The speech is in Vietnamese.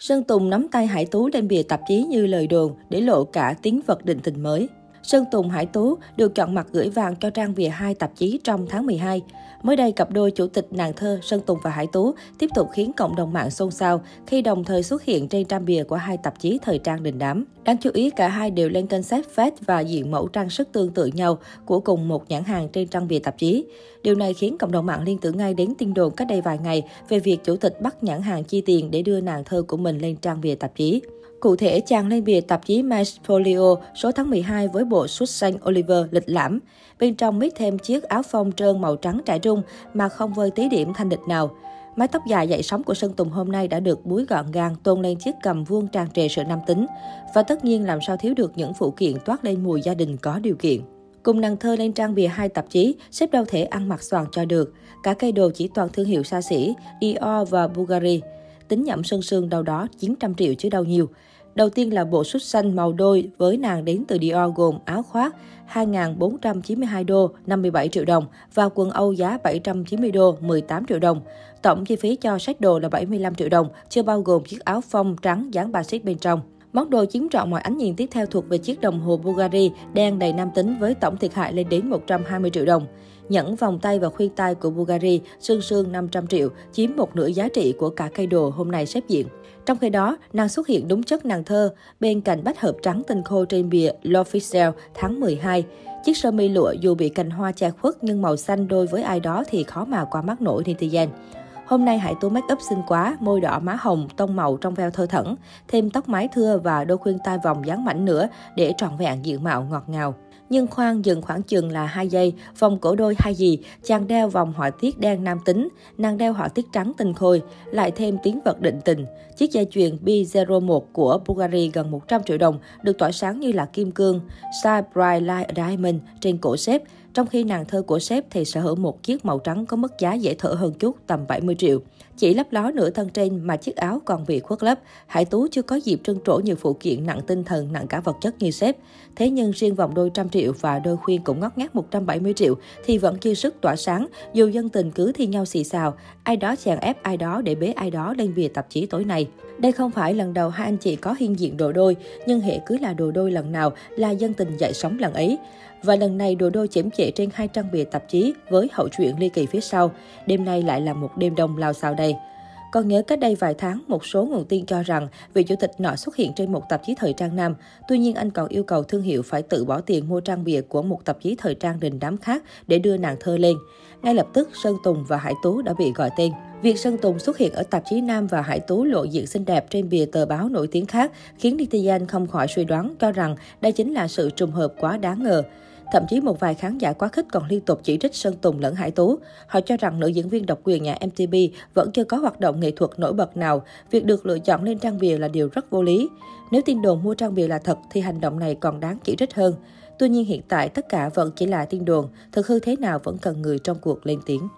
Sơn Tùng nắm tay Hải Tú lên bìa tạp chí như lời đồn để lộ cả tiếng vật định tình mới. Sơn Tùng Hải Tú được chọn mặt gửi vàng cho trang bìa hai tạp chí trong tháng 12. Mới đây, cặp đôi chủ tịch nàng thơ Sơn Tùng và Hải Tú tiếp tục khiến cộng đồng mạng xôn xao khi đồng thời xuất hiện trên trang bìa của hai tạp chí thời trang đình đám. Đáng chú ý, cả hai đều lên concept vest và diện mẫu trang sức tương tự nhau của cùng một nhãn hàng trên trang bìa tạp chí. Điều này khiến cộng đồng mạng liên tưởng ngay đến tin đồn cách đây vài ngày về việc chủ tịch bắt nhãn hàng chi tiền để đưa nàng thơ của mình lên trang bìa tạp chí. Cụ thể, chàng lên bìa tạp chí Folio số tháng 12 với bộ suit xanh Oliver lịch lãm. Bên trong mít thêm chiếc áo phông trơn màu trắng trải trung mà không vơi tí điểm thanh địch nào. Mái tóc dài dậy sóng của Sơn Tùng hôm nay đã được búi gọn gàng tôn lên chiếc cầm vuông tràn trề sự nam tính. Và tất nhiên làm sao thiếu được những phụ kiện toát lên mùi gia đình có điều kiện. Cùng nàng thơ lên trang bìa hai tạp chí, xếp đâu thể ăn mặc xoàng cho được. Cả cây đồ chỉ toàn thương hiệu xa xỉ, Dior và Bulgari. Tính nhậm sơn sương đâu đó 900 triệu chứ đâu nhiều. Đầu tiên là bộ xuất xanh màu đôi với nàng đến từ Dior gồm áo khoác 2.492 đô 57 triệu đồng và quần Âu giá 790 đô 18 triệu đồng. Tổng chi phí cho sách đồ là 75 triệu đồng, chưa bao gồm chiếc áo phông trắng dán ba xích bên trong. Món đồ chiếm trọn mọi ánh nhìn tiếp theo thuộc về chiếc đồng hồ Bulgari đen đầy nam tính với tổng thiệt hại lên đến 120 triệu đồng. Nhẫn vòng tay và khuyên tai của Bulgari sương sương 500 triệu, chiếm một nửa giá trị của cả cây đồ hôm nay xếp diện. Trong khi đó, nàng xuất hiện đúng chất nàng thơ bên cạnh bách hợp trắng tinh khô trên bìa L'Officiel tháng 12. Chiếc sơ mi lụa dù bị cành hoa che khuất nhưng màu xanh đôi với ai đó thì khó mà qua mắt nổi netizen. Hôm nay Hải Tú make up xinh quá, môi đỏ má hồng, tông màu trong veo thơ thẩn, thêm tóc mái thưa và đôi khuyên tai vòng dáng mảnh nữa để trọn vẹn diện mạo ngọt ngào. Nhưng khoan dừng khoảng chừng là 2 giây, vòng cổ đôi hay gì, chàng đeo vòng họa tiết đen nam tính, nàng đeo họa tiết trắng tinh khôi, lại thêm tiếng vật định tình. Chiếc dây chuyền B01 của Bulgari gần 100 triệu đồng được tỏa sáng như là kim cương, Star Bright Light Diamond trên cổ xếp, trong khi nàng thơ của sếp thì sở hữu một chiếc màu trắng có mức giá dễ thở hơn chút, tầm 70 triệu. Chỉ lấp ló nửa thân trên mà chiếc áo còn bị khuất lấp. Hải Tú chưa có dịp trân trổ nhiều phụ kiện nặng tinh thần, nặng cả vật chất như sếp. Thế nhưng riêng vòng đôi trăm triệu và đôi khuyên cũng ngót ngát 170 triệu thì vẫn chưa sức tỏa sáng, dù dân tình cứ thi nhau xì xào. Ai đó chèn ép ai đó để bế ai đó lên bìa tạp chí tối nay. Đây không phải lần đầu hai anh chị có hiên diện đồ đôi, nhưng hệ cứ là đồ đôi lần nào là dân tình dậy sóng lần ấy. Và lần này đồ đôi chém chệ trên hai trang bìa tạp chí với hậu truyện ly kỳ phía sau. Đêm nay lại là một đêm đông lao sao đây. Còn nhớ cách đây vài tháng, một số nguồn tin cho rằng vị chủ tịch nọ xuất hiện trên một tạp chí thời trang nam. Tuy nhiên, anh còn yêu cầu thương hiệu phải tự bỏ tiền mua trang bìa của một tạp chí thời trang đình đám khác để đưa nàng thơ lên. Ngay lập tức, Sơn Tùng và Hải Tú đã bị gọi tên. Việc Sơn Tùng xuất hiện ở tạp chí Nam và Hải Tú lộ diện xinh đẹp trên bìa tờ báo nổi tiếng khác khiến netizen không khỏi suy đoán cho rằng đây chính là sự trùng hợp quá đáng ngờ. Thậm chí một vài khán giả quá khích còn liên tục chỉ trích Sơn Tùng lẫn Hải Tú. Họ cho rằng nữ diễn viên độc quyền nhà MTV vẫn chưa có hoạt động nghệ thuật nổi bật nào. Việc được lựa chọn lên trang bìa là điều rất vô lý. Nếu tin đồn mua trang bìa là thật thì hành động này còn đáng chỉ trích hơn. Tuy nhiên hiện tại tất cả vẫn chỉ là tin đồn, thực hư thế nào vẫn cần người trong cuộc lên tiếng.